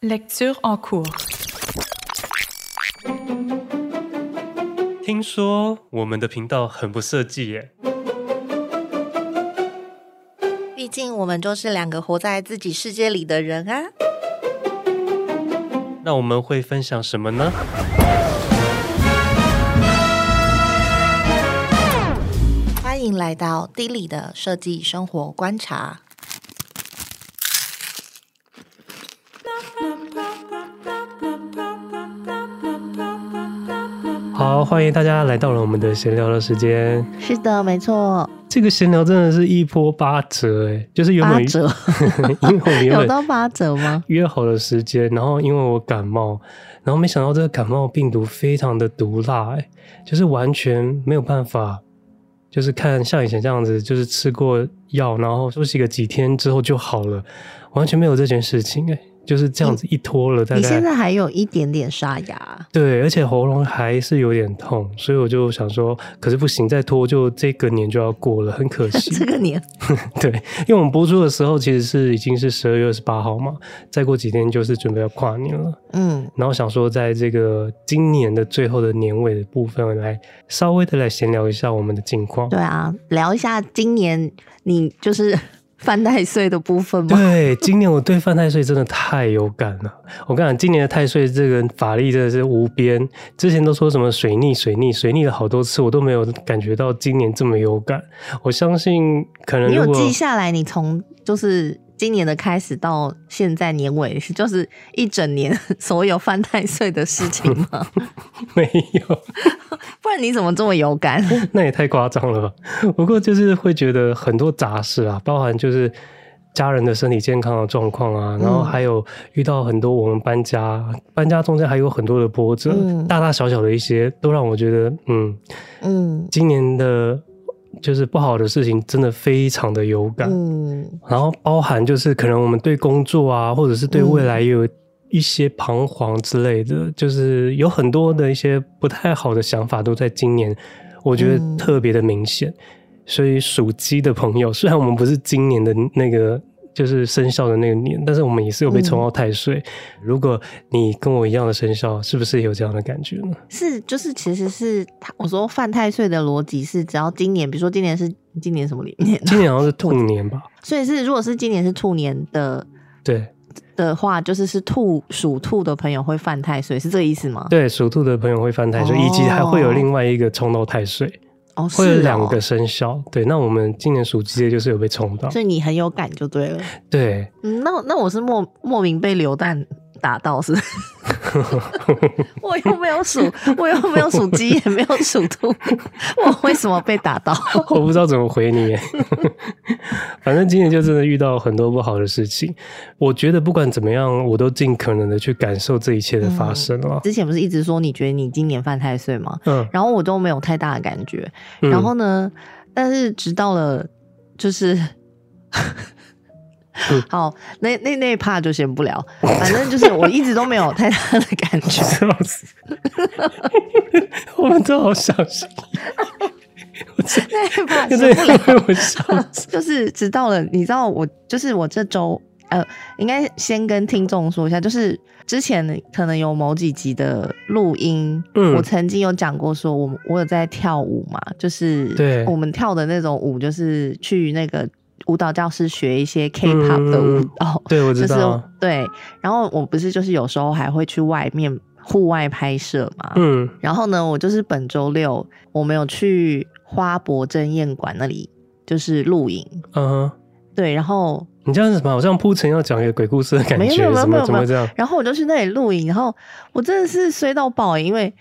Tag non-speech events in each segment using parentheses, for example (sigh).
Lecture en cours。听说我们的频道很不设计耶，毕竟我们就是两个活在自己世界里的人啊。那我们会分享什么呢？欢迎来到 Dilly 的设计生活观察。好，欢迎大家来到了我们的闲聊的时间。是的，没错。这个闲聊真的是一波八折哎，就是原本八折，(laughs) 因为我们有到八折吗？约好的时间，然后因为我感冒，然后没想到这个感冒病毒非常的毒辣哎，就是完全没有办法，就是看像以前这样子，就是吃过药，然后休息个几天之后就好了，完全没有这件事情哎。就是这样子一拖了，大概你现在还有一点点沙哑，对，而且喉咙还是有点痛，所以我就想说，可是不行，再拖就这个年就要过了，很可惜。(laughs) 这个年，(laughs) 对，因为我们播出的时候其实是已经是十二月二十八号嘛，再过几天就是准备要跨年了，嗯，然后想说在这个今年的最后的年尾的部分来稍微的来闲聊一下我们的近况。对啊，聊一下今年你就是。犯太岁的部分吗？对，今年我对犯太岁真的太有感了。我跟你讲，今年的太岁这个法力真的是无边。之前都说什么水逆、水逆、水逆了好多次，我都没有感觉到今年这么有感。我相信可能你有记下来，你从就是。今年的开始到现在年尾，就是一整年 (laughs) 所有犯太岁的事情吗？(laughs) 没有，(laughs) 不然你怎么这么有感？那也太夸张了吧。不过就是会觉得很多杂事啊，包含就是家人的身体健康的状况啊，然后还有遇到很多我们搬家，搬家中间还有很多的波折，嗯、大大小小的一些，都让我觉得，嗯嗯，今年的。就是不好的事情，真的非常的有感。嗯，然后包含就是可能我们对工作啊，或者是对未来也有一些彷徨之类的，嗯、就是有很多的一些不太好的想法，都在今年，我觉得特别的明显。嗯、所以属鸡的朋友，虽然我们不是今年的那个。就是生肖的那个年，但是我们也是有被冲到太岁。嗯、如果你跟我一样的生肖，是不是也有这样的感觉呢？是，就是其实是我说犯太岁的逻辑是，只要今年，比如说今年是今年什么年？今年好像是兔年吧。(laughs) 所以是，如果是今年是兔年的，对的话，就是是兔属兔的朋友会犯太岁，是这个意思吗？对，属兔的朋友会犯太岁，哦、以及还会有另外一个冲到太岁。哦，会有两个生肖，哦、对，那我们今年属鸡的就是有被冲到，所以你很有感就对了。对，嗯，那那我是莫莫名被流弹打到是，我又没有属，我又没有属鸡，也没有属兔，我为什么被打到？(laughs) 我不知道怎么回你。(laughs) 反正今年就真的遇到很多不好的事情。我觉得不管怎么样，我都尽可能的去感受这一切的发生了。嗯，之前不是一直说你觉得你今年犯太岁吗？嗯，然后我都没有太大的感觉。然后呢，嗯，但是直到了就是。嗯、好，那那那一趴就先不聊，反正就是我一直都没有太大的感觉。(laughs) 我们都好小心。那一趴先不聊，(laughs) 就是直到了，你知道我，就是我这周呃，应该先跟听众说一下，就是之前可能有某几集的录音，嗯，我曾经有讲过，说我我有在跳舞嘛，就是对我们跳的那种舞，就是去那个。舞蹈教室学一些 K-pop 的舞蹈，嗯、对，我知道。就是、对，然后我不是就是有时候还会去外面户外拍摄嘛。嗯。然后呢，我就是本周六我没有去花博争艳馆那里，就是录影。嗯哼。对，然后你这样子什么？好像铺陈要讲一个鬼故事的感觉，没有没有没有没有，怎么这样？然后我就去那里录影，然后我真的是衰到爆，因为。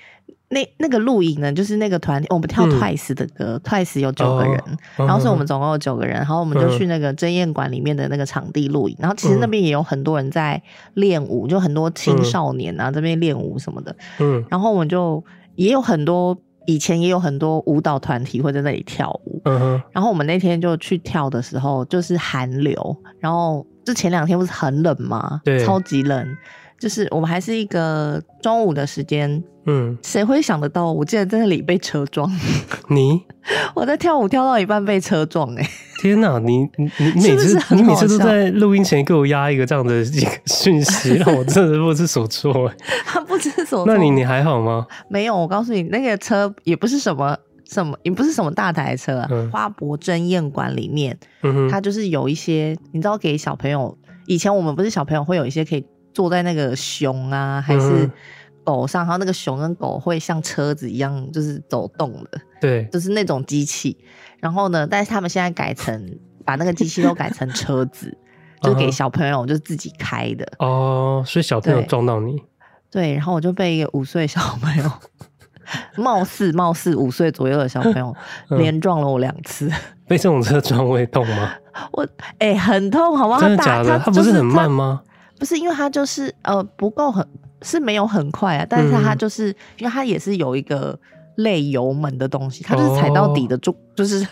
那那个录影呢，就是那个团体，我们跳 Twice 的歌，嗯，Twice 有九个人，哦，然后是我们总共有九个人，然后我们就去那个争艳馆里面的那个场地录影，然后其实那边也有很多人在练舞，就很多青少年啊这边练舞什么的，嗯，然后我们就也有很多以前也有很多舞蹈团体会在那里跳舞，嗯哼，然后我们那天就去跳的时候就是寒流，然后。就前两天不是很冷吗？对，超级冷。就是我们还是一个中午的时间，嗯，谁会想得到？我记得在那里被车撞。(laughs) 你？(laughs) 我在跳舞跳到一半被车撞哎、欸！天哪，你你 (laughs) 你每次你每次都在录音前给我压一个这样的一个讯息，让我真的不知所措哎。他不知所措。那你你还好吗？没有，我告诉你，那个车也不是什么什么，也不是什么大台车、啊。嗯、花博珍宴馆里面，嗯哼，它就是有一些，你知道，给小朋友。以前我们不是小朋友会有一些可以。坐在那个熊啊，还是狗上，嗯、然后那个熊跟狗会像车子一样，就是走动的，对，就是那种机器。然后呢，但是他们现在改成把那个机器都改成车子，就给小朋友就自己开的。哦，所以小朋友撞到你？对，然后我就被一个五岁小朋友，(laughs) 貌似貌似五岁左右的小朋友 (laughs) 连撞了我两次。(laughs) 被这种车撞会痛吗？我哎、欸，很痛，好不好？真的假的？他不是很慢吗？不是，因为它就是呃不够很是没有很快啊，但是它就是、嗯、因为它也是有一个类油门的东西，它就是踩到底的就、哦、就是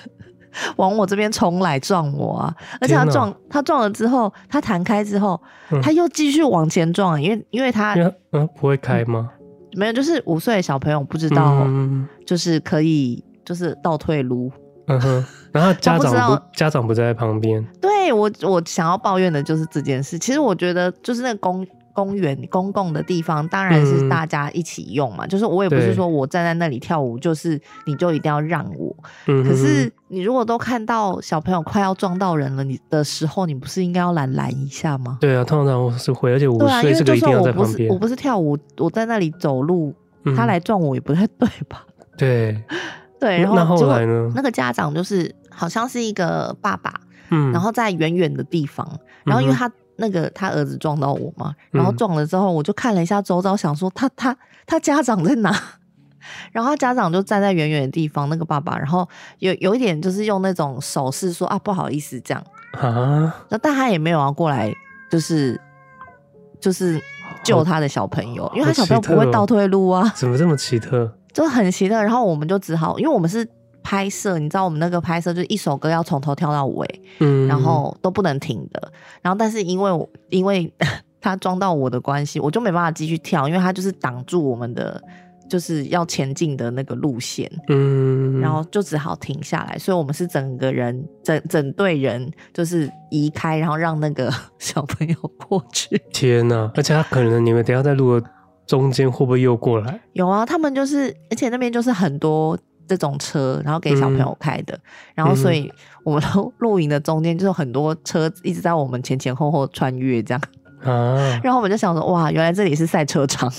往我这边冲来撞我啊，而且它撞它撞了之后，它弹开之后，它又继续往前撞，因为因为它嗯不会开吗？没有，就是五岁的小朋友不知道，就是可以就是倒退撸。嗯哼，然后家长不，不家长不在旁边。对，我，我想要抱怨的就是这件事。其实我觉得，就是那个公公园公共的地方，当然是大家一起用嘛。嗯、就是我也不是说我站在那里跳舞，就是你就一定要让我。可是你如果都看到小朋友快要撞到人了，你的时候，你不是应该要拦拦一下吗？对啊，通常我是会，而且五岁这个一定要在旁边。我不是跳舞，我在那里走路，他来撞我也不太对吧？对。(laughs) 对，然后那后来呢？那个家长就是好像是一个爸爸，嗯，然后在远远的地方，然后因为他那个他儿子撞到我嘛，然后撞了之后，我就看了一下周遭，想说他他他家长在哪？(laughs) 然后他家长就站在远远的地方，那个爸爸，然后有有一点就是用那种手势说啊不好意思这样。啊，那但他也没有要过来，就是就是救他的小朋友，因为他小朋友不会倒退路啊，怎么这么奇特？就很奇特，然后我们就只好，因为我们是拍摄，你知道我们那个拍摄就是一首歌要从头跳到尾，嗯，然后都不能停的。然后但是因为因为 (laughs) 他撞到我的关系，我就没办法继续跳，因为他就是挡住我们的就是要前进的那个路线，嗯，然后就只好停下来。所以我们是整个人整整队人就是移开，然后让那个 (laughs) 小朋友过去。天哪！而且他可能你们等下再录。中间会不会又过来？有啊，他们就是，而且那边就是很多这种车，然后给小朋友开的，嗯、然后所以我们露营的中间就是很多车一直在我们前前后后穿越这样。啊，(laughs) 然后我们就想说，哇，原来这里是赛车场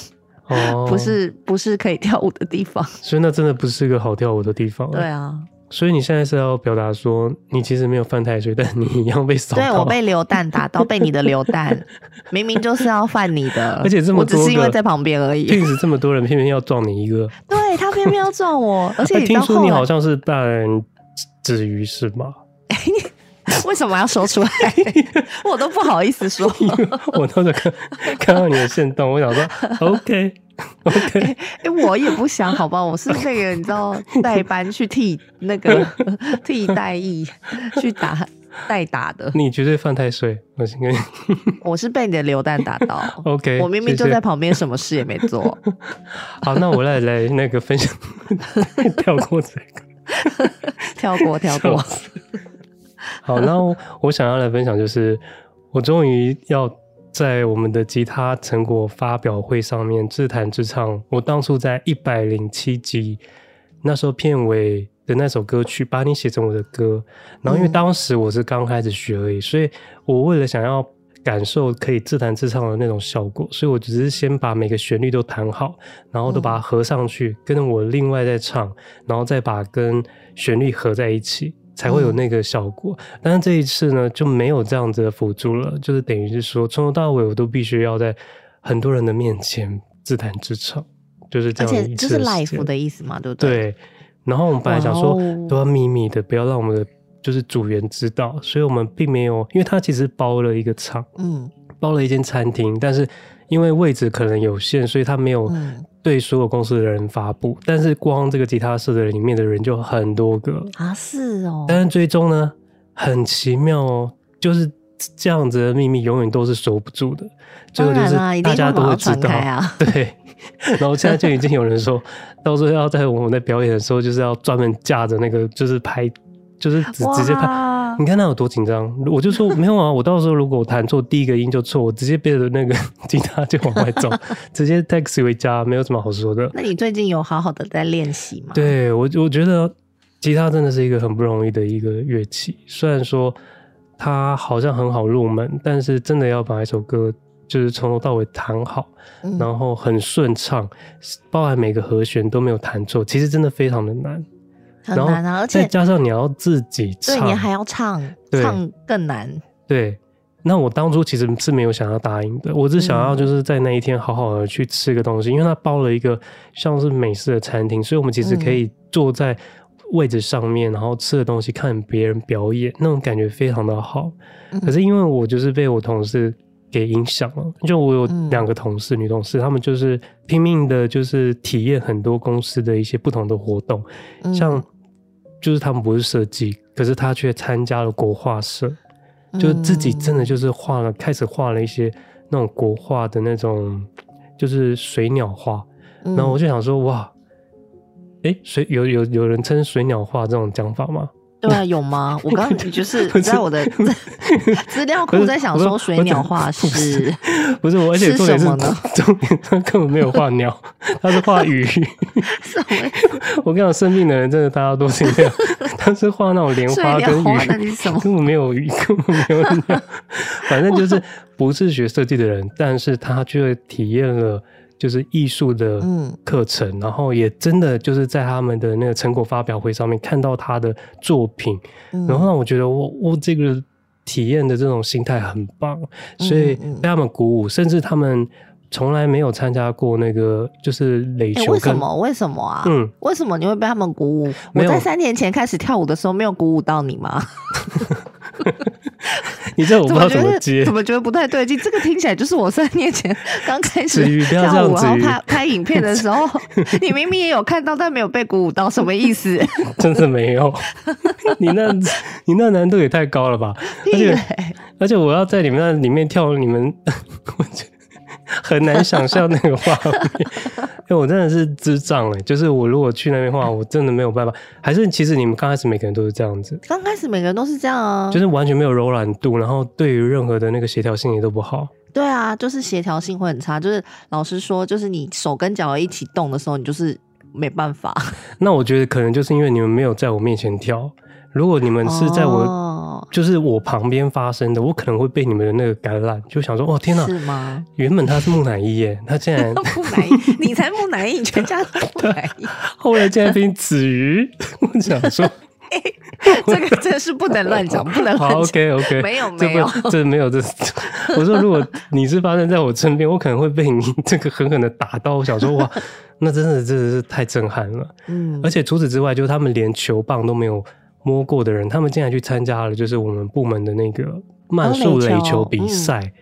哦，不是不是可以跳舞的地方，所以那真的不是一个好跳舞的地方。对啊。所以你现在是要表达说，你其实没有犯太岁，但你一样被扫。对，我被流弹打到，被你的流弹，(laughs) 明明就是要犯你的，而且这么多，我只是因为在旁边而已。平时这么多人，偏偏要撞你一个。对，他偏偏要撞我，(laughs) 而且你听说你好像是大人子鱼是吗？(laughs) 为什么要说出来？我都不好意思说。我都在看看到你的线动，我想说，OK。OK，哎、欸，我也不想，好吧，我是那个你知道 (laughs) 代班去替那个替代役去打代打的。你绝对犯太岁，我先跟你。我是被你的流弹打到。(laughs) OK，我明明就在旁边，什么事也没做。(laughs) 好，那我来来那个分享，跳过这个，跳过跳过。好，那我想要来分享，就是我终于要。在我们的吉他成果发表会上面自弹自唱，我当初在一百零七集那时候片尾的那首歌曲，把你写成我的歌。然后因为当时我是刚开始学而已，所以我为了想要感受可以自弹自唱的那种效果，所以我只是先把每个旋律都弹好，然后都把它合上去，跟我另外再唱，然后再把跟旋律合在一起。才会有那个效果，嗯、但是这一次呢，就没有这样子的辅助了，就是等于是说从头到尾我都必须要在很多人的面前自弹自唱，就是这样一次。而且这是 life 的意思嘛，对不对？对。然后我们本来想说都要秘密的，不要让我们的就是组员知道，所以我们并没有，因为他其实包了一个场，嗯，包了一间餐厅，但是因为位置可能有限，所以他没有。嗯对所有公司的人发布，但是光这个吉他社的里面的人就很多个啊，是哦。但是最终呢，很奇妙哦，就是这样子的秘密永远都是守不住的，当然啦，就是大家都会知道啊。(laughs) 对，然后现在就已经有人说，(laughs) 到时候要在我们在表演的时候，就是要专门架着那个，就是拍，就是直直接拍。你看他有多紧张，我就说没有啊，我到时候如果我弹错第一个音就错，我直接背着那个 (laughs) 吉他就往外走，直接 taxi 回家，没有什么好说的。那你最近有好好的在练习吗？对我，我觉得吉他真的是一个很不容易的一个乐器，虽然说它好像很好入门，但是真的要把一首歌就是从头到尾弹好，嗯、然后很顺畅，包含每个和弦都没有弹错，其实真的非常的难。很难啊，而且再加上你要自己唱，对，你还要唱，唱更难。对，那我当初其实是没有想要答应的，我只想要就是在那一天好好的去吃个东西，嗯、因为他包了一个像是美式的餐厅，所以我们其实可以坐在位置上面，然后吃的东西，看别人表演，那种感觉非常的好。可是因为我就是被我同事给影响了，就我有两个同事，女同事，他们就是拼命的，就是体验很多公司的一些不同的活动，像。就是他们不是设计，可是他却参加了国画社，就自己真的就是画了，开始画了一些那种国画的那种，就是水鸟画。然后我就想说，哇，哎、欸，水有有有人称水鸟画这种讲法吗？对啊，有吗？(laughs) 我刚刚就是在我的 (laughs) 资料库在想说，水鸟画是不是 (laughs) 我？而且重点是什么呢？重点他根本没有画鸟，他是画鱼。什么？我跟你讲，生病的人真的大家都是这样，他是画那种莲花跟鱼，根本没有鱼，根本没有鸟。反正就是不是学设计的人，但是他却体验了。就是艺术的课程，嗯，然后也真的就是在他们的那个成果发表会上面看到他的作品，嗯，然后让我觉得我我这个体验的这种心态很棒，所以被他们鼓舞，甚至他们从来没有参加过那个就是垒球，欸，为什么？为什么啊？嗯，为什么你会被他们鼓舞？我在三年前开始跳舞的时候，没有鼓舞到你吗？你这我不知道怎么接，怎么觉得不太对劲？这个听起来就是我三年前 (laughs) 刚开始跳舞，然后拍拍影片的时候，(laughs) 你明明也有看到，但没有被鼓舞到，什么意思？(laughs) 真的没有，你那，你那难度也太高了吧？而且，而且我要在你们那里面跳，你们。很难想象那个画面，因为我真的是智障哎！就是我如果去那边话，我真的没有办法。还是其实你们刚开始每个人都是这样子？刚开始每个人都是这样啊，就是完全没有柔软度，然后对于任何的那个协调性也都不好。对啊，就是协调性会很差。就是老实说，就是你手跟脚一起动的时候，你就是没办法。(laughs) 那我觉得可能就是因为你们没有在我面前跳。如果你们是在我、哦、就是我旁边发生的，我可能会被你们的那个感染，就想说哦天哪，是吗？原本他是木乃伊耶，他竟然 (laughs) 木乃伊，你才木乃伊，你全家都木乃伊。(laughs) 后来竟然变子鱼，(laughs) 我想说，这个真是不能乱讲，不能乱讲。好，OK OK，没有没有，这没有这。我说如果你是发生在我身边，我可能会被你这个狠狠的打到。我想说哇，那真的真的是太震撼了。嗯，而且除此之外，就是他们连球棒都没有。摸过的人，他们竟然去参加了，就是我们部门的那个慢速垒球比赛，嗯，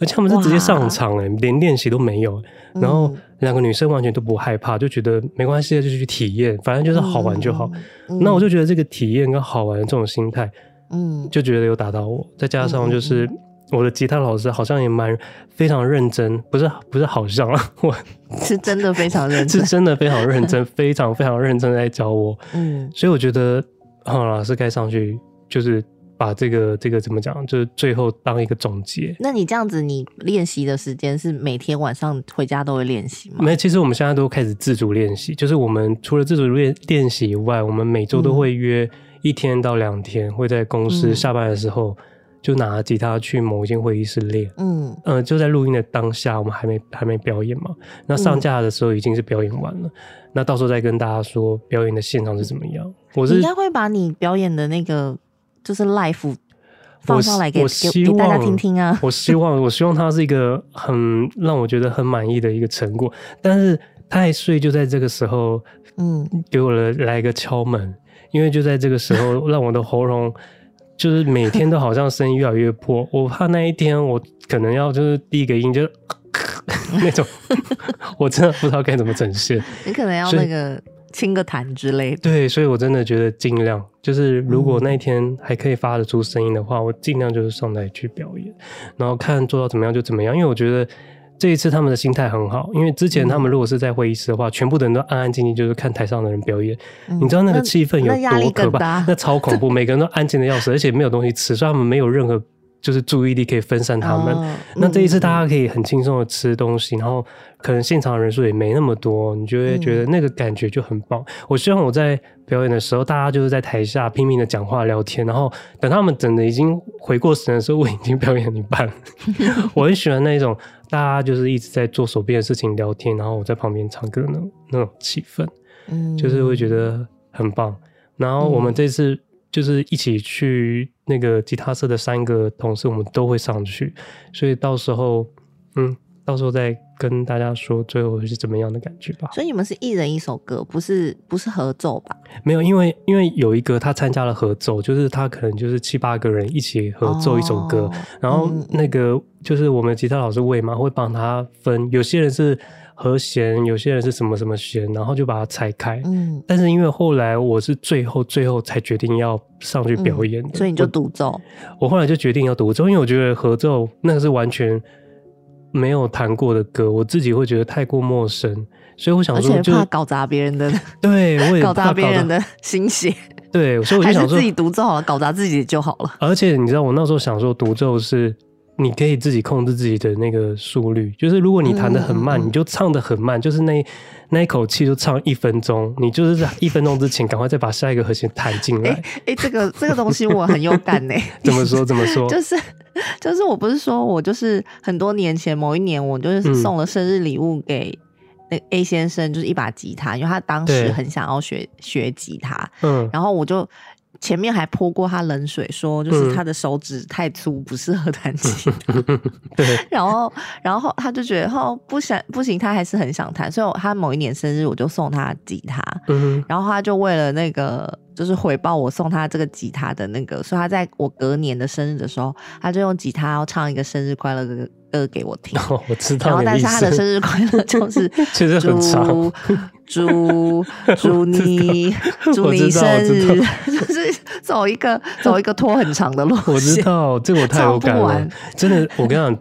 而且他们是直接上场哎，连练习都没有。然后两个女生完全都不害怕，就觉得没关系，就去体验，反正就是好玩就好。嗯、那我就觉得这个体验跟好玩的这种心态，嗯，就觉得有打到我。再加上就是我的吉他老师好像也蛮非常认真，不是不是好像啊，(laughs) 我是真的非常认真，是真的非常认真，非常非常认真在教我。嗯，所以我觉得。好了，是该上去，就是把这个这个怎么讲，就是最后当一个总结。那你这样子，你练习的时间是每天晚上回家都会练习吗？没，其实我们现在都开始自主练习。就是我们除了自主练练习以外，我们每周都会约一天到两天，嗯，会在公司下班的时候就拿吉他去某一间会议室练。嗯，呃，就在录音的当下，我们还没还没表演嘛。那上架的时候已经是表演完了。嗯那到时候再跟大家说表演的现场是怎么样。我是应该会把你表演的那个就是 live 放上来给给给大家听听啊。(laughs) 我希望我希望它是一个很让我觉得很满意的一个成果。但是太岁就在这个时候，嗯，给我了来一个敲门，因为就在这个时候 (laughs) 让我的喉咙就是每天都好像声音越来越破。(laughs) 我怕那一天我可能要就是第一个音就。(laughs) 那种，(laughs) 我真的不知道该怎么呈现。你可能要那个清个痰之类的。对，所以我真的觉得尽量就是，如果那一天还可以发得出声音的话，嗯、我尽量就是上台去表演，然后看做到怎么样就怎么样。因为我觉得这一次他们的心态很好，因为之前他们如果是在会议室的话，嗯、全部的人都安安静静，就是看台上的人表演。嗯、你知道那个气氛有多可怕？那，那超恐怖，(laughs) 每个人都安静的要死，而且没有东西吃，所以他们没有任何。就是注意力可以分散他们。哦、那这一次大家可以很轻松的吃东西，嗯、然后可能现场人数也没那么多，你就会觉得那个感觉就很棒。嗯、我希望我在表演的时候，大家就是在台下拼命的讲话聊天，然后等他们等的已经回过神的时候，我已经表演一半。(laughs) 我很喜欢那一种大家就是一直在做手边的事情聊天，然后我在旁边唱歌那种那种气氛，嗯，就是会觉得很棒。然后我们这次。就是一起去那个吉他社的三个同事，我们都会上去，所以到时候，嗯，到时候再跟大家说最后是怎么样的感觉吧。所以你们是一人一首歌，不是不是合奏吧？没有，因为因为有一个他参加了合奏，就是他可能就是七八个人一起合奏一首歌，哦、然后那个就是我们吉他老师魏嘛会帮他分，有些人是。和弦，有些人是什么什么弦，然后就把它拆开。嗯，但是因为后来我是最后最后才决定要上去表演的，所以你就独奏我。我后来就决定要独奏，因为我觉得合奏那个是完全没有弹过的歌，我自己会觉得太过陌生，所以我想说，而且怕搞砸别人的，(laughs) 对，我也 (laughs) 搞砸别人的心血。对，所以我就想说自己独奏好了，搞砸自己就好了。而且你知道，我那时候想说独奏是。你可以自己控制自己的那个速率，就是如果你弹的很慢，嗯、你就唱的很慢，就是那那一口气就唱一分钟，你就是在一分钟之前赶快再把下一个和弦弹进来。哎、欸欸，这个这个东西我很有感呢。(laughs) 怎么说？怎么说？(laughs) 就是就是我不是说我就是很多年前某一年我就是送了生日礼物给那 A 先生，就是一把吉他，因为他当时很想要学学吉他，嗯，然后我就。前面还泼过他冷水，说就是他的手指太粗，不适合弹吉他。嗯、(laughs) 对，(laughs) 然后，然后他就觉得哦，不想不行，他还是很想弹，所以他某一年生日我就送他吉他。嗯，然后他就为了那个。就是回报我送他这个吉他的那个，所以他在我隔年的生日的时候，他就用吉他要唱一个生日快乐歌歌给我听。(laughs) 哦，我知道。然后，但是他的生日快乐就是 (laughs) 祝祝 (laughs) 祝你祝你生日，就是走一个走一个拖很长的路。我知道，这个我太有感了。真的，我跟你讲，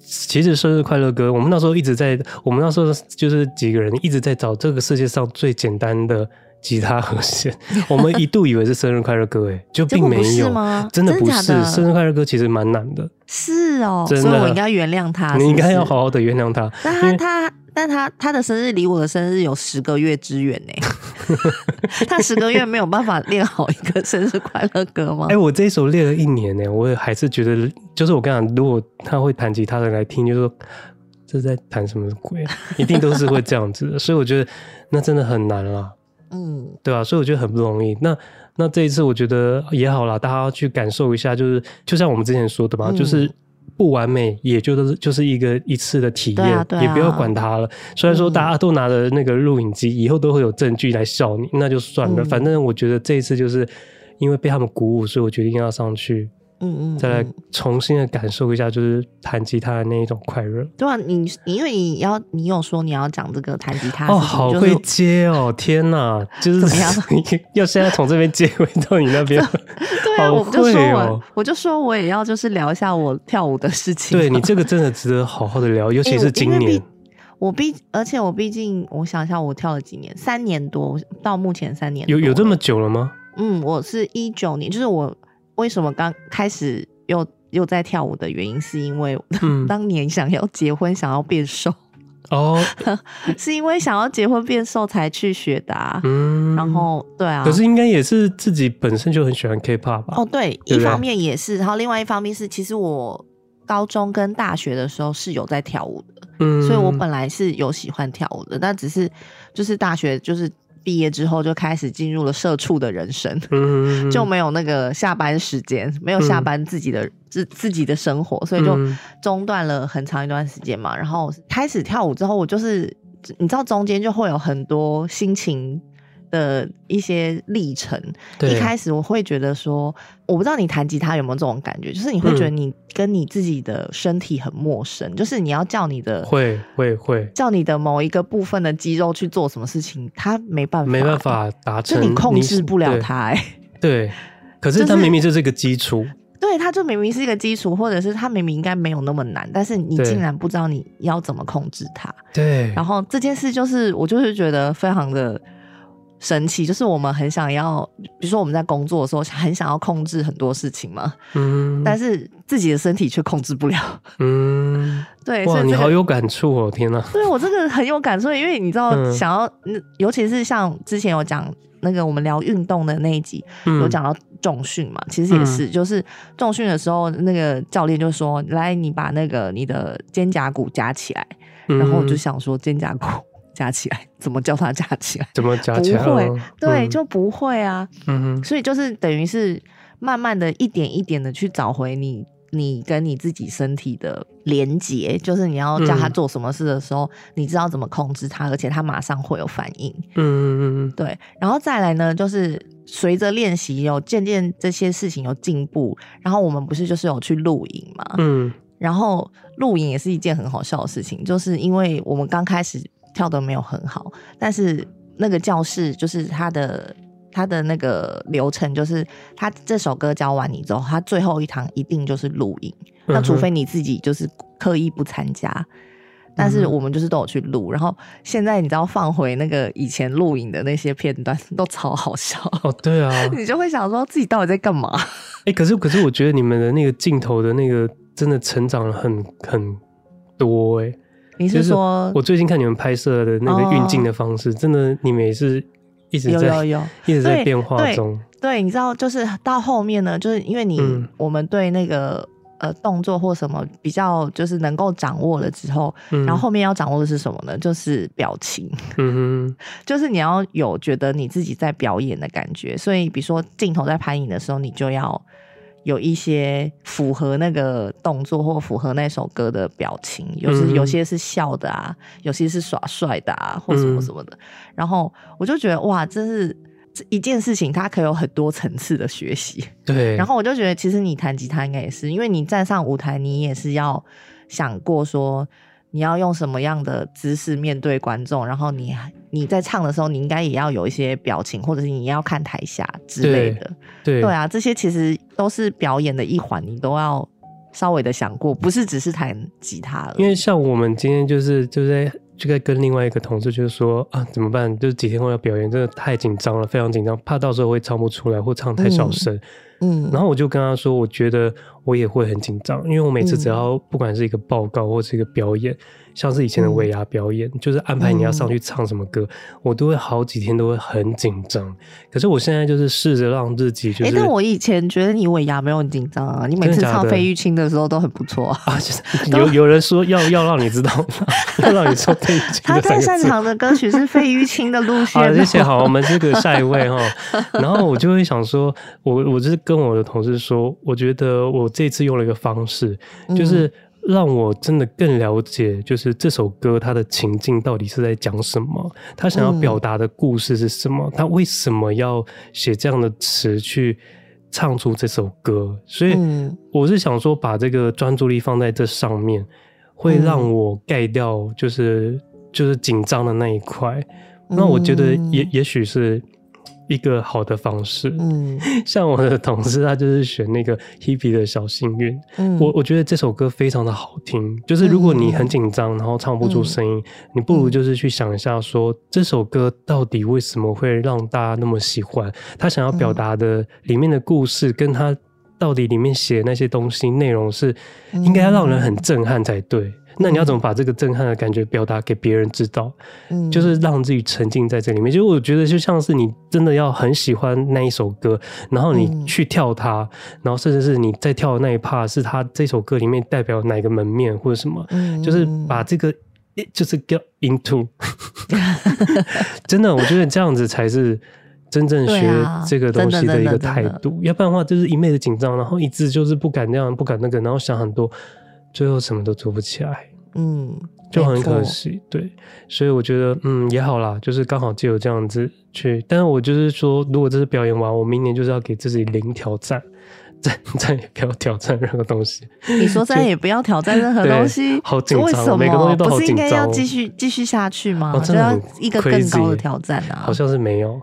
其实生日快乐歌，我们那时候一直在，我们那时候就是几个人一直在找这个世界上最简单的。吉他和弦，(laughs) 我们一度以为是生日快乐歌，哎，(laughs) 就并没有，真的不是。生日快乐歌其实蛮难的，是哦，真的，所以我应该原谅他，你应该要好好的原谅他。但他他但他他的生日离我的生日有十个月之远呢，(laughs) 他十个月没有办法练好一个生日快乐歌吗？哎，我这一首练了一年呢，我也还是觉得，就是我跟你讲，如果他会弹吉他的来听，就说这是在弹什么鬼，一定都是会这样子的，所以我觉得那真的很难了。嗯，对啊，所以我觉得很不容易。那那这一次我觉得也好啦，大家要去感受一下，就是就像我们之前说的嘛，嗯、就是不完美，也就是就是一个一次的体验，啊啊、也不要管它了。虽然说大家都拿着那个录影机，嗯、以后都会有证据来笑你，那就算了。嗯、反正我觉得这一次就是因为被他们鼓舞，所以我决定要上去。嗯嗯，再来重新的感受一下，就是弹吉他的那一种快乐。对啊，你你因为你要你有说你要讲这个弹吉他哦，好会接哦，天哪，就是怎么样？(laughs) 要现在从这边接回到你那边？(laughs) 对啊，我就说我我就说我也要就是聊一下我跳舞的事情。对，你这个真的值得好好的聊，(laughs) 尤其是今年。我毕而且我毕竟我想一下，我跳了几年，三年多到目前三年，有有这么久了吗？嗯，我是一九年，就是我。为什么刚开始又又在跳舞的原因，是因为 (laughs) 当年想要结婚，想要变瘦哦，(laughs) 是因为想要结婚变瘦才去学的啊。嗯，然后对啊，可是应该也是自己本身就很喜欢 K-pop 吧？哦，对，一方面也是，然后另外一方面是，其实我高中跟大学的时候是有在跳舞的，嗯，所以我本来是有喜欢跳舞的，但只是就是大学就是。毕业之后就开始进入了社畜的人生，嗯、(laughs) 就没有那个下班时间，没有下班自己的自、嗯、自己的生活，所以就中断了很长一段时间嘛。然后开始跳舞之后，我就是你知道中间就会有很多心情的一些历程，对。一开始我会觉得说，我不知道你弹吉他有没有这种感觉，就是你会觉得你跟你自己的身体很陌生，嗯、就是你要叫你的会会会。叫你的某一个部分的肌肉去做什么事情，它没办法。没办法达成，就你控制不了它、欸。对，可是它明明就是一个基础。对，它就明明是一个基础，或者是它明明应该没有那么难，但是你竟然不知道你要怎么控制它。对，然后这件事就是我就是觉得非常的神奇，就是我们很想要，比如说我们在工作的时候很想要控制很多事情嘛，嗯，但是自己的身体却控制不了，嗯，(laughs) 对，哇，你好有感触哦，天哪！对，我这个很有感触，因为你知道，嗯、想要，尤其是像之前有讲。那个我们聊运动的那一集，嗯、有讲到重训嘛？其实也是，嗯、就是重训的时候，那个教练就说：“来，你把那个你的肩胛骨夹起来。嗯”然后我就想说，肩胛骨夹起来，(laughs) 怎么叫它加起来？怎么加起来？不会，嗯、对，就不会啊。嗯哼，所以就是等于是慢慢的一点一点的去找回你。你跟你自己身体的连接，就是你要叫他做什么事的时候，嗯、你知道怎么控制他，而且他马上会有反应。嗯嗯嗯，对。然后再来呢，就是随着练习有渐渐这些事情有进步，然后我们不是就是有去录影嘛？嗯。然后录影也是一件很好笑的事情，就是因为我们刚开始跳的没有很好，但是那个教室就是他的。他的那个流程就是，他这首歌教完你之后，他最后一堂一定就是录影。那除非你自己就是刻意不参加，但是我们就是都有去录。然后现在你知道放回那个以前录影的那些片段，都超好笑。哦，对啊，(laughs) 你就会想说自己到底在干嘛？哎，可是可是我觉得你们的那个镜头的那个真的成长了很很多哎。你是说，我最近看你们拍摄的那个运镜的方式，真的你们也是。(laughs) 一直在有有有，一直在变化中。对，对，你知道，就是到后面呢，就是因为你、嗯、我们对那个呃动作或什么比较就是能够掌握了之后，嗯、然后后面要掌握的是什么呢？就是表情。嗯哼，(laughs) 就是你要有觉得你自己在表演的感觉。所以，比如说镜头在拍你的时候，你就要。有一些符合那个动作或符合那首歌的表情，有时有些是笑的啊，有些是耍帅的啊，或什么什么的。然后我就觉得哇，这是一件事情，它可以有很多层次的学习。对。然后我就觉得，其实你弹吉他应该也是，因为你站上舞台，你也是要想过说。你要用什么样的姿势面对观众？然后你你在唱的时候，你应该也要有一些表情，或者是你要看台下之类的。对，啊，这些其实都是表演的一环，你都要稍微的想过，不是只是弹吉他了。因为像我们今天就是就在就在跟另外一个同事就是说啊，怎么办？就是几天后要表演，真的太紧张了，非常紧张，怕到时候会唱不出来或唱太小声。嗯，嗯，然后我就跟他说，我觉得。我也会很紧张，因为我每次只要不管是一个报告或是一个表演，嗯、像是以前的尾牙表演，嗯、就是安排你要上去唱什么歌，嗯、我都会好几天都会很紧张。可是我现在就是试着让自己就是，哎、欸，但我以前觉得你尾牙没有很紧张啊，你每次唱费玉清的时候都很不错啊。啊，就是 (laughs) 有有人说要要让你知道，(laughs) 要让你说费玉清。他最擅长的歌曲是费玉清的路线。好，谢谢。好，我们这个 (laughs) 下一位哈。然后我就会想说，我我就是跟我的同事说，我觉得我。这次用了一个方式，就是让我真的更了解，就是这首歌它的情境到底是在讲什么，他想要表达的故事是什么，他为什么要写这样的词去唱出这首歌。所以我是想说，把这个专注力放在这上面，会让我盖掉，就是就是紧张的那一块。那我觉得也也许是。一个好的方式，嗯，(laughs) 像我的同事，他就是选那个 Hebe 的小幸运，嗯，我我觉得这首歌非常的好听，就是如果你很紧张，然后唱不出声音，嗯、你不如就是去想一下说，这首歌到底为什么会让大家那么喜欢，他想要表达的里面的故事，跟他到底里面写的那些东西内容是应该要让人很震撼才对。那你要怎么把这个震撼的感觉表达给别人知道？嗯，就是让自己沉浸在这里面。就我觉得，就像是你真的要很喜欢那一首歌，然后你去跳它，然后甚至是你在跳的那一 part 是它这首歌里面代表哪个门面或者什么，嗯，就是把这个就是 get into。(laughs) 真的，我觉得这样子才是真正学这个东西的一个态度。要不然的话，就是一昧的紧张，然后一直就是不敢那样，不敢那个，然后想很多。最后什么都做不起来。嗯，就很可惜。对，所以我觉得嗯也好啦，就是刚好就有这样子去。但是我就是说，如果这次表演完，我明年就是要给自己零挑战。再再也不要挑战任何东西。你说再也不要挑战任何东西，好紧张，为什么？每个东西都好紧张。不是应该要继续继续下去吗？就要一个更高的挑战啊！好像是没有，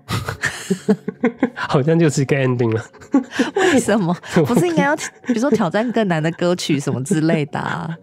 (laughs) 好像就是一个 ending 了。为什么？(laughs) 不是应该要比如说挑战更难的歌曲什么之类的啊？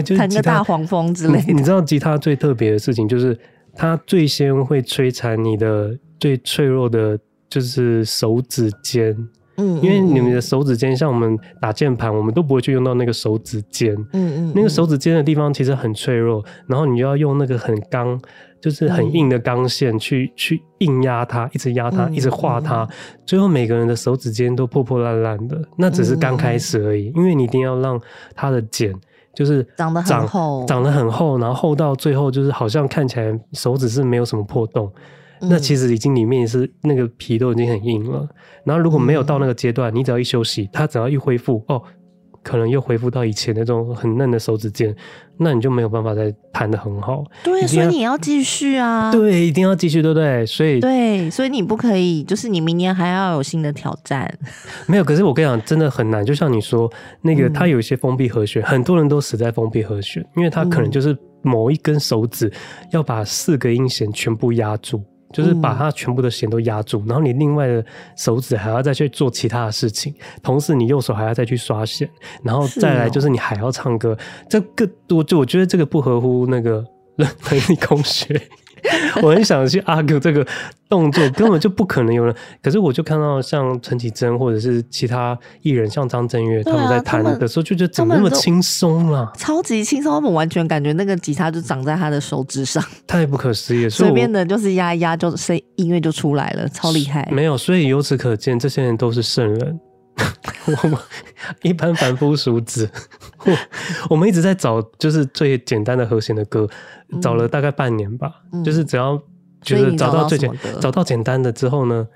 弹个大黄蜂之类的。你知道吉他最特别的事情就是，它最先会摧残你的最脆弱的，就是手指尖。嗯，因为你们的手指尖，像我们打键盘，我们都不会去用到那个手指尖。嗯嗯，那个手指尖的地方其实很脆弱，然后你就要用那个很钢，就是很硬的钢线去、嗯、去硬压它，一直压它，一直画它，最后每个人的手指尖都破破烂烂的。那只是刚开始而已，因为你一定要让它的茧就是长得很厚，长得很厚，然后厚到最后就是好像看起来手指是没有什么破洞。那其实已经里面是那个皮都已经很硬了，然后如果没有到那个阶段，你只要一休息，它只要一恢复，哦，可能又恢复到以前那种很嫩的手指尖，那你就没有办法再弹得很好。对，所以你要继续啊。对，一定要继续，对不对？所以对，所以你不可以，就是你明年还要有新的挑战。(laughs) 没有，可是我跟你讲，真的很难。就像你说，那个它有一些封闭和弦，很多人都死在封闭和弦，因为它可能就是某一根手指要把四个音弦全部压住。就是把它全部的弦都压住，然后你另外的手指还要再去做其他的事情，同时你右手还要再去刷弦，然后再来就是你还要唱歌，这个我就我觉得这个不合乎那个 (laughs) 人体工学。(laughs) 我很想去 argue 这个动作根本就不可能有人，可是我就看到像陈绮贞或者是其他艺人，像张震岳他们在弹的时候，就觉得怎么那么轻松啊？超级轻松，他们完全感觉那个吉他就长在他的手指上，太不可思议了。随便的就是压一压，就声音乐就出来了，超厉害。没有，所以由此可见，这些人都是圣人。(laughs) 我们一般凡夫俗子，我们一直在找就是最简单的和弦的歌，找了大概半年吧。嗯、就是只要就是找到最简找到简单的之后呢，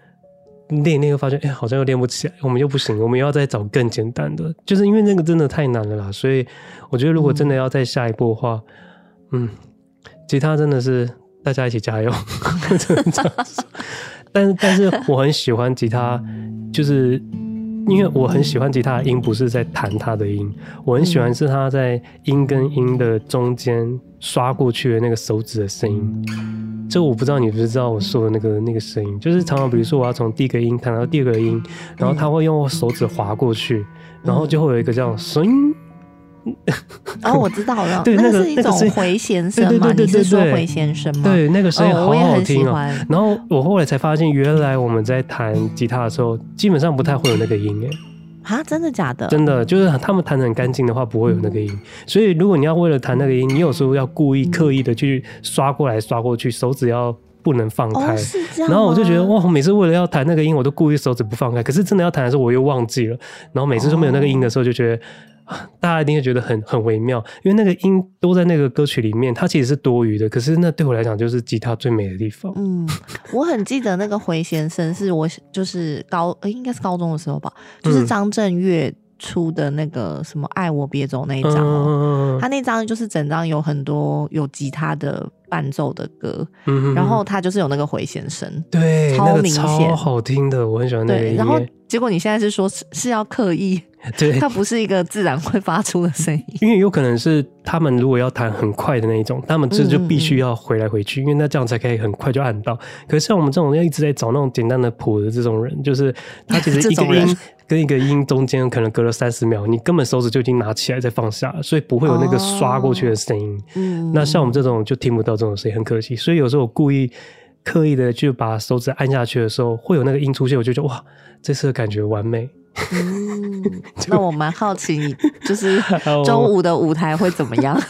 练练又发现哎、欸，好像又练不起来，我们又不行，我们又要再找更简单的。就是因为那个真的太难了啦，所以我觉得如果真的要再下一步的话，嗯，嗯，吉他真的是大家一起加油。(laughs) (laughs) 但是但是我很喜欢吉他，就是。因为我很喜欢吉他的音，不是在弹它的音，我很喜欢是它在音跟音的中间刷过去的那个手指的声音。这我不知道你不知道我说的那个那个声音，就是常常比如说我要从第一个音弹到第二个音，然后他会用手指划过去，然后就会有一个这样声音。(laughs) 哦，我知道了，对，那个是一种回弦声嘛？你是说回弦声吗？对，那个声音好好听啊。然后我后来才发现，原来我们在弹吉他的时候，基本上不太会有那个音诶。啊，真的假的？真的，就是他们弹的很干净的话，不会有那个音。所以如果你要为了弹那个音，你有时候要故意刻意的去刷过来刷过去，手指要不能放开。然后我就觉得哇，我每次为了要弹那个音，我都故意手指不放开。可是真的要弹的时候，我又忘记了。然后每次都没有那个音的时候，就觉得。(laughs) 大家一定会觉得很很微妙，因为那个音都在那个歌曲里面，它其实是多余的。可是那对我来讲，就是吉他最美的地方。嗯，我很记得那个回弦声，是我就是高，欸、应该是高中的时候吧，就是张震岳出的那个什么《爱我别走》那一张哦，他那张就是整张有很多有吉他的伴奏的歌，然后他就是有那个回弦声，对，超明显，超好听的，我很喜欢那个音乐。然后结果你现在是说是是要刻意。(laughs) 对，它不是一个自然会发出的声音，(laughs) 因为有可能是他们如果要弹很快的那一种，他们这就必须要回来回去，因为那这样才可以很快就按到。可是像我们这种要一直在找那种简单的谱的这种人，就是他其实 (laughs) 一个音跟一个音中间可能隔了三十秒，你根本手指就已经拿起来再放下，所以不会有那个刷过去的声音。嗯，那像我们这种就听不到这种声音，很可惜。所以有时候我故意刻意的就把手指按下去的时候，会有那个音出现，我就觉得哇，这次的感觉完美。嗯，(laughs) 那我蛮好奇，你就是周五的舞台会怎么样？(laughs)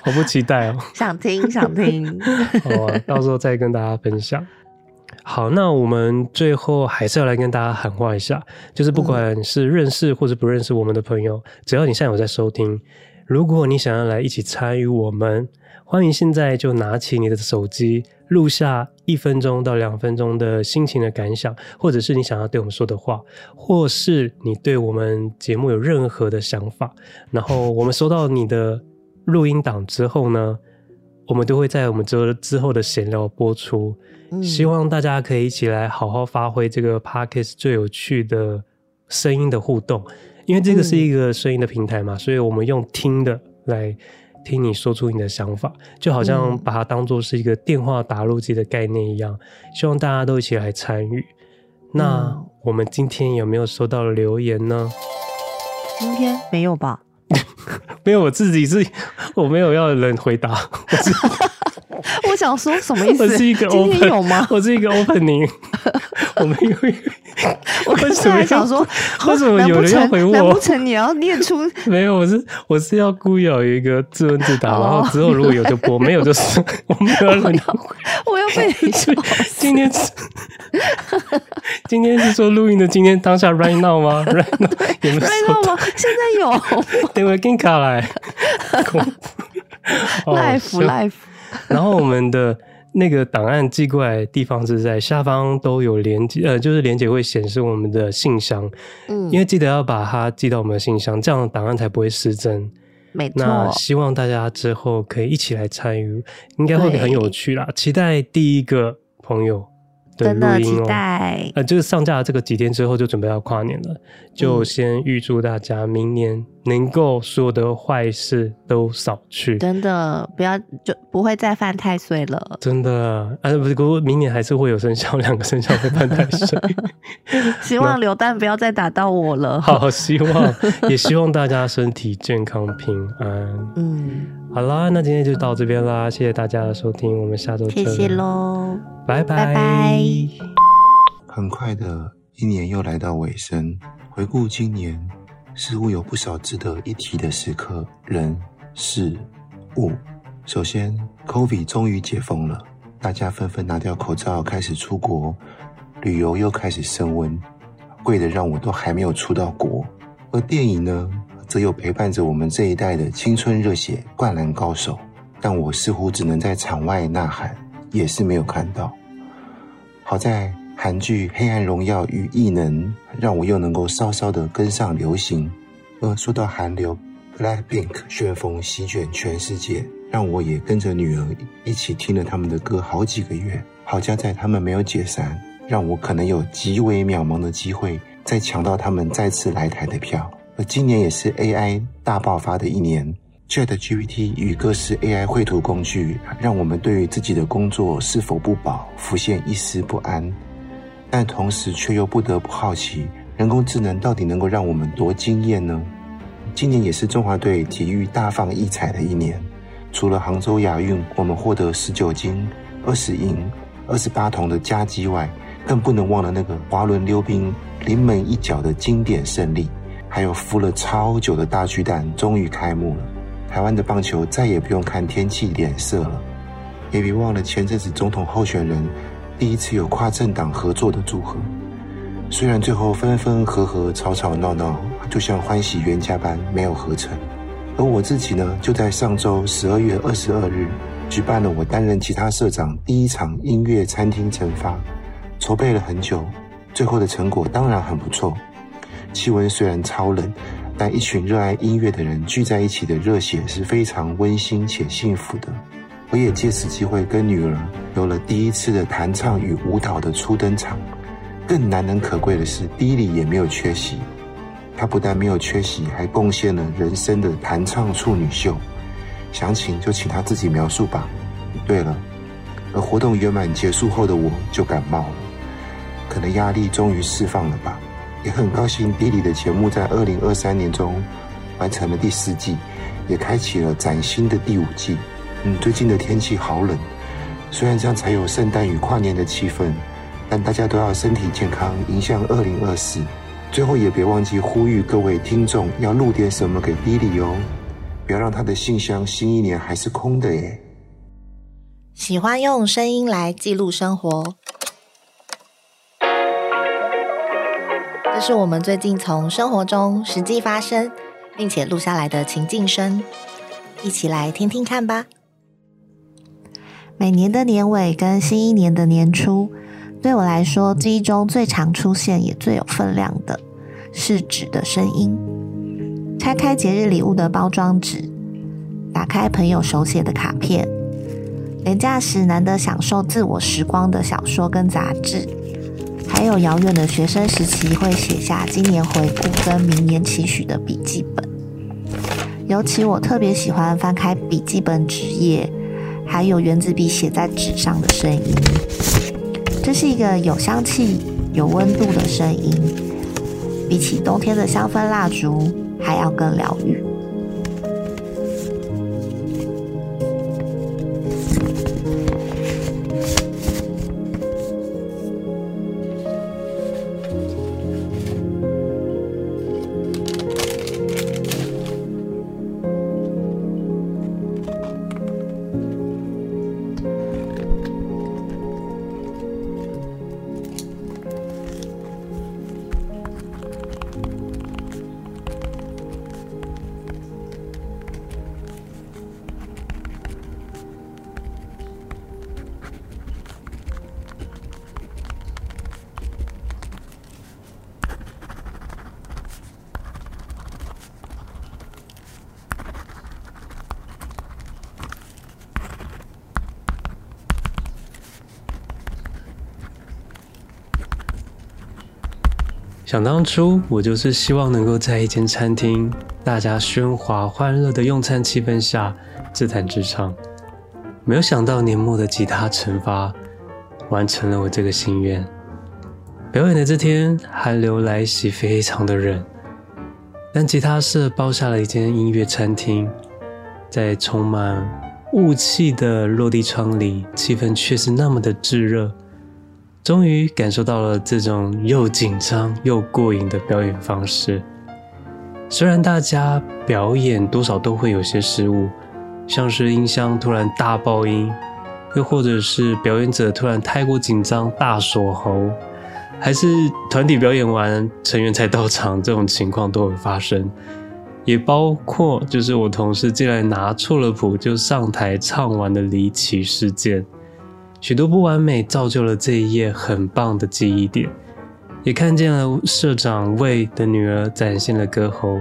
好不期待哦！想听，想听。好啊，到时候再跟大家分享。好，那我们最后还是要来跟大家喊话一下，就是不管是认识或者不认识我们的朋友，只要你现在有在收听，如果你想要来一起参与我们，欢迎现在就拿起你的手机。录下一分钟到两分钟的心情的感想，或者是你想要对我们说的话，或是你对我们节目有任何的想法，然后我们收到你的录音档之后呢，我们都会在我们之之后的闲聊播出。希望大家可以一起来好好发挥这个 Podcast 最有趣的声音的互动，因为这个是一个声音的平台嘛，所以我们用听的来。听你说出你的想法，就好像把它当做是一个电话打录机的概念一样，希望大家都一起来参与。那我们今天有没有收到留言呢？今天没有吧？(laughs) 没有，我自己是，我没有要人回答。我 (laughs) 我想说什么意思？我是一个 open, 今天有吗？我是一个 opening，我没有。我 (laughs) 为什么想说？为什么有人要回我？难不成你要念出？(laughs) 没有，我是我是要故意有一个自问自答，然后之后如果有就播，没有就是 (laughs) 我没有要回答。我要被你笑。今天是今天是说录音的今天当下 right now 吗？right now 有没有？right now 吗？现在有。等会给你卡来。life life。然后我们的那个档案寄过来的地方是在下方都有连接，呃，就是连接会显示我们的信箱，嗯，因为记得要把它寄到我们的信箱，这样档案才不会失真。没错。那希望大家之后可以一起来参与，应该会很有趣啦。期待第一个朋友。真的期待，呃，就是上架这个几天之后就准备要跨年了，就先预祝大家明年能够所有的坏事都少去，真的不要就不会再犯太岁了，真的，啊不是，不过明年还是会有生肖两个生肖会犯太岁，(laughs) 希望流弹不要再打到我了，好，希望也希望大家身体健康平安，(laughs) 嗯。好啦，那今天就到这边啦，谢谢大家的收听，我们下周见，谢谢喽，拜拜拜拜。很快的一年又来到尾声，回顾今年，似乎有不少值得一提的时刻，人事物。首先，COVID 终于解封了，大家纷纷拿掉口罩，开始出国旅游，又开始升温，贵的让我都还没有出到国。而电影呢？则有陪伴着我们这一代的青春热血灌篮高手，但我似乎只能在场外呐喊，也是没有看到。好在韩剧《黑暗荣耀》与异能让我又能够稍稍的跟上流行。而说到韩流，BLACKPINK 旋风席卷全世界，让我也跟着女儿一起听了他们的歌好几个月。好家在他们没有解散，让我可能有极为渺茫的机会再抢到他们再次来台的票。而今年也是 AI 大爆发的一年，ChatGPT 与各式 AI 绘图工具，让我们对于自己的工作是否不保浮现一丝不安，但同时却又不得不好奇，人工智能到底能够让我们多惊艳呢？今年也是中华队体育大放异彩的一年，除了杭州亚运我们获得十九金、二十银、二十八铜的佳绩外，更不能忘了那个滑轮溜冰临门一脚的经典胜利。还有孵了超久的大巨蛋终于开幕了，台湾的棒球再也不用看天气脸色了。也别忘了前阵子总统候选人第一次有跨政党合作的组合，虽然最后分分合合、吵吵闹闹，就像欢喜冤家般没有合成。而我自己呢，就在上周十二月二十二日举办了我担任吉他社长第一场音乐餐厅成发，筹备了很久，最后的成果当然很不错。气温虽然超冷，但一群热爱音乐的人聚在一起的热血是非常温馨且幸福的。我也借此机会跟女儿有了第一次的弹唱与舞蹈的初登场。更难能可贵的是迪里也没有缺席。他不但没有缺席，还贡献了人生的弹唱处女秀。详情就请他自己描述吧。对了，而活动圆满结束后的我就感冒了，可能压力终于释放了吧。也很高兴，Billy 的节目在二零二三年中完成了第四季，也开启了崭新的第五季。嗯，最近的天气好冷，虽然这样才有圣诞与跨年的气氛，但大家都要身体健康，迎向二零二四。最后也别忘记呼吁各位听众要录点什么给 Billy 哦，不要让他的信箱新一年还是空的耶。喜欢用声音来记录生活。这是我们最近从生活中实际发生，并且录下来的情境声，一起来听听看吧。每年的年尾跟新一年的年初，对我来说，记忆中最常出现也最有分量的是纸的声音。拆开节日礼物的包装纸，打开朋友手写的卡片，连假时难得享受自我时光的小说跟杂志，还有遥远的学生时期会写下今年回顾跟明年期许的笔记本。尤其我特别喜欢翻开笔记本纸页。还有原子笔写在纸上的声音，这是一个有香气、有温度的声音，比起冬天的香氛蜡烛还要更疗愈。想当初，我就是希望能够在一间餐厅，大家喧哗欢乐的用餐气氛下自弹自唱。没有想到年末的吉他惩罚，完成了我这个心愿。表演的这天，寒流来袭，非常的冷。但吉他社包下了一间音乐餐厅，在充满雾气的落地窗里，气氛却是那么的炙热。终于感受到了这种又紧张又过瘾的表演方式。虽然大家表演多少都会有些失误，像是音箱突然大爆音，又或者是表演者突然太过紧张大锁喉，还是团体表演完成员才到场，这种情况都会发生。也包括就是我同事竟然拿错了谱就上台唱完的离奇事件。许多不完美造就了这一页很棒的记忆点，也看见了社长魏的女儿展现了歌喉，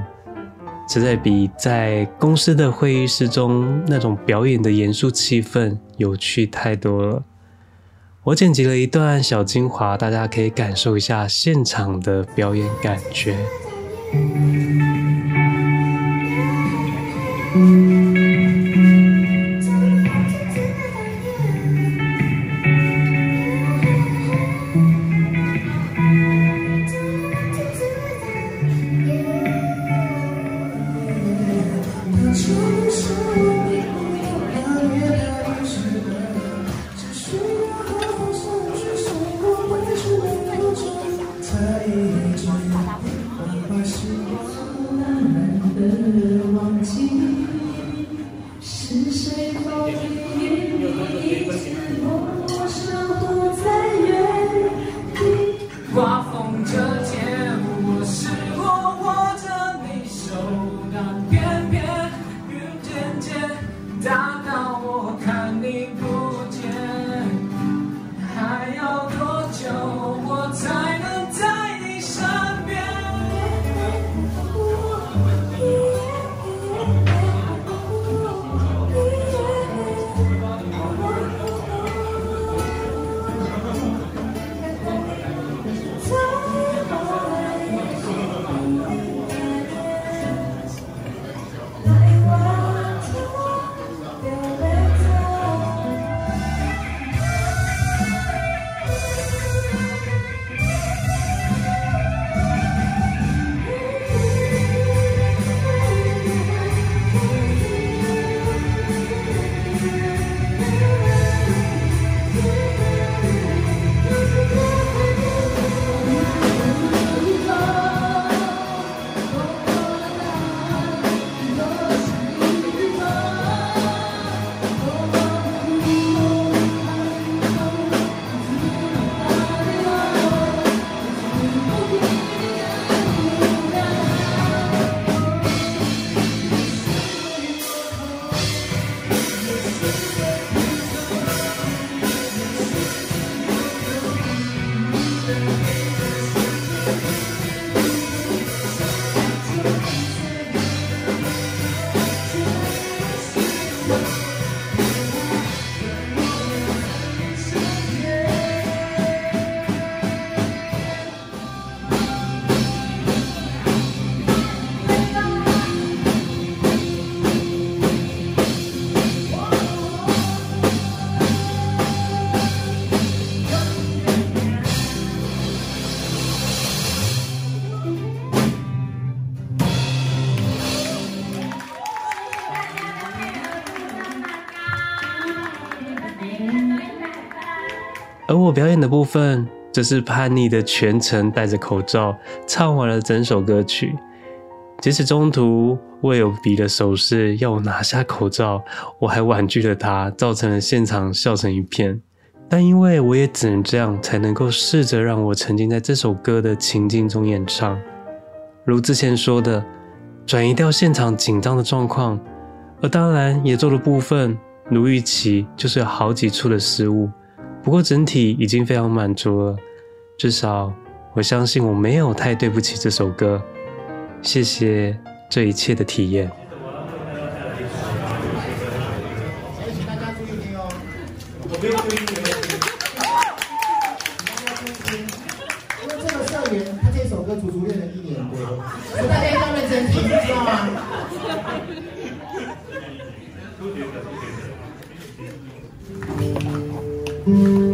实在比在公司的会议室中那种表演的严肃气氛有趣太多了。我剪辑了一段小精华，大家可以感受一下现场的表演感觉。而我表演的部分，则是叛逆的全程戴着口罩唱完了整首歌曲。即使中途我有比的手势要我拿下口罩，我还婉拒了他，造成了现场笑成一片。但因为我也只能这样，才能够试着让我沉浸在这首歌的情境中演唱。如之前说的，转移掉现场紧张的状况。而当然，演奏的部分如预期，就是有好几处的失误。不过整体已经非常满足了，至少我相信我没有太对不起这首歌。谢谢这一切的体验。大家要认真听，知道吗请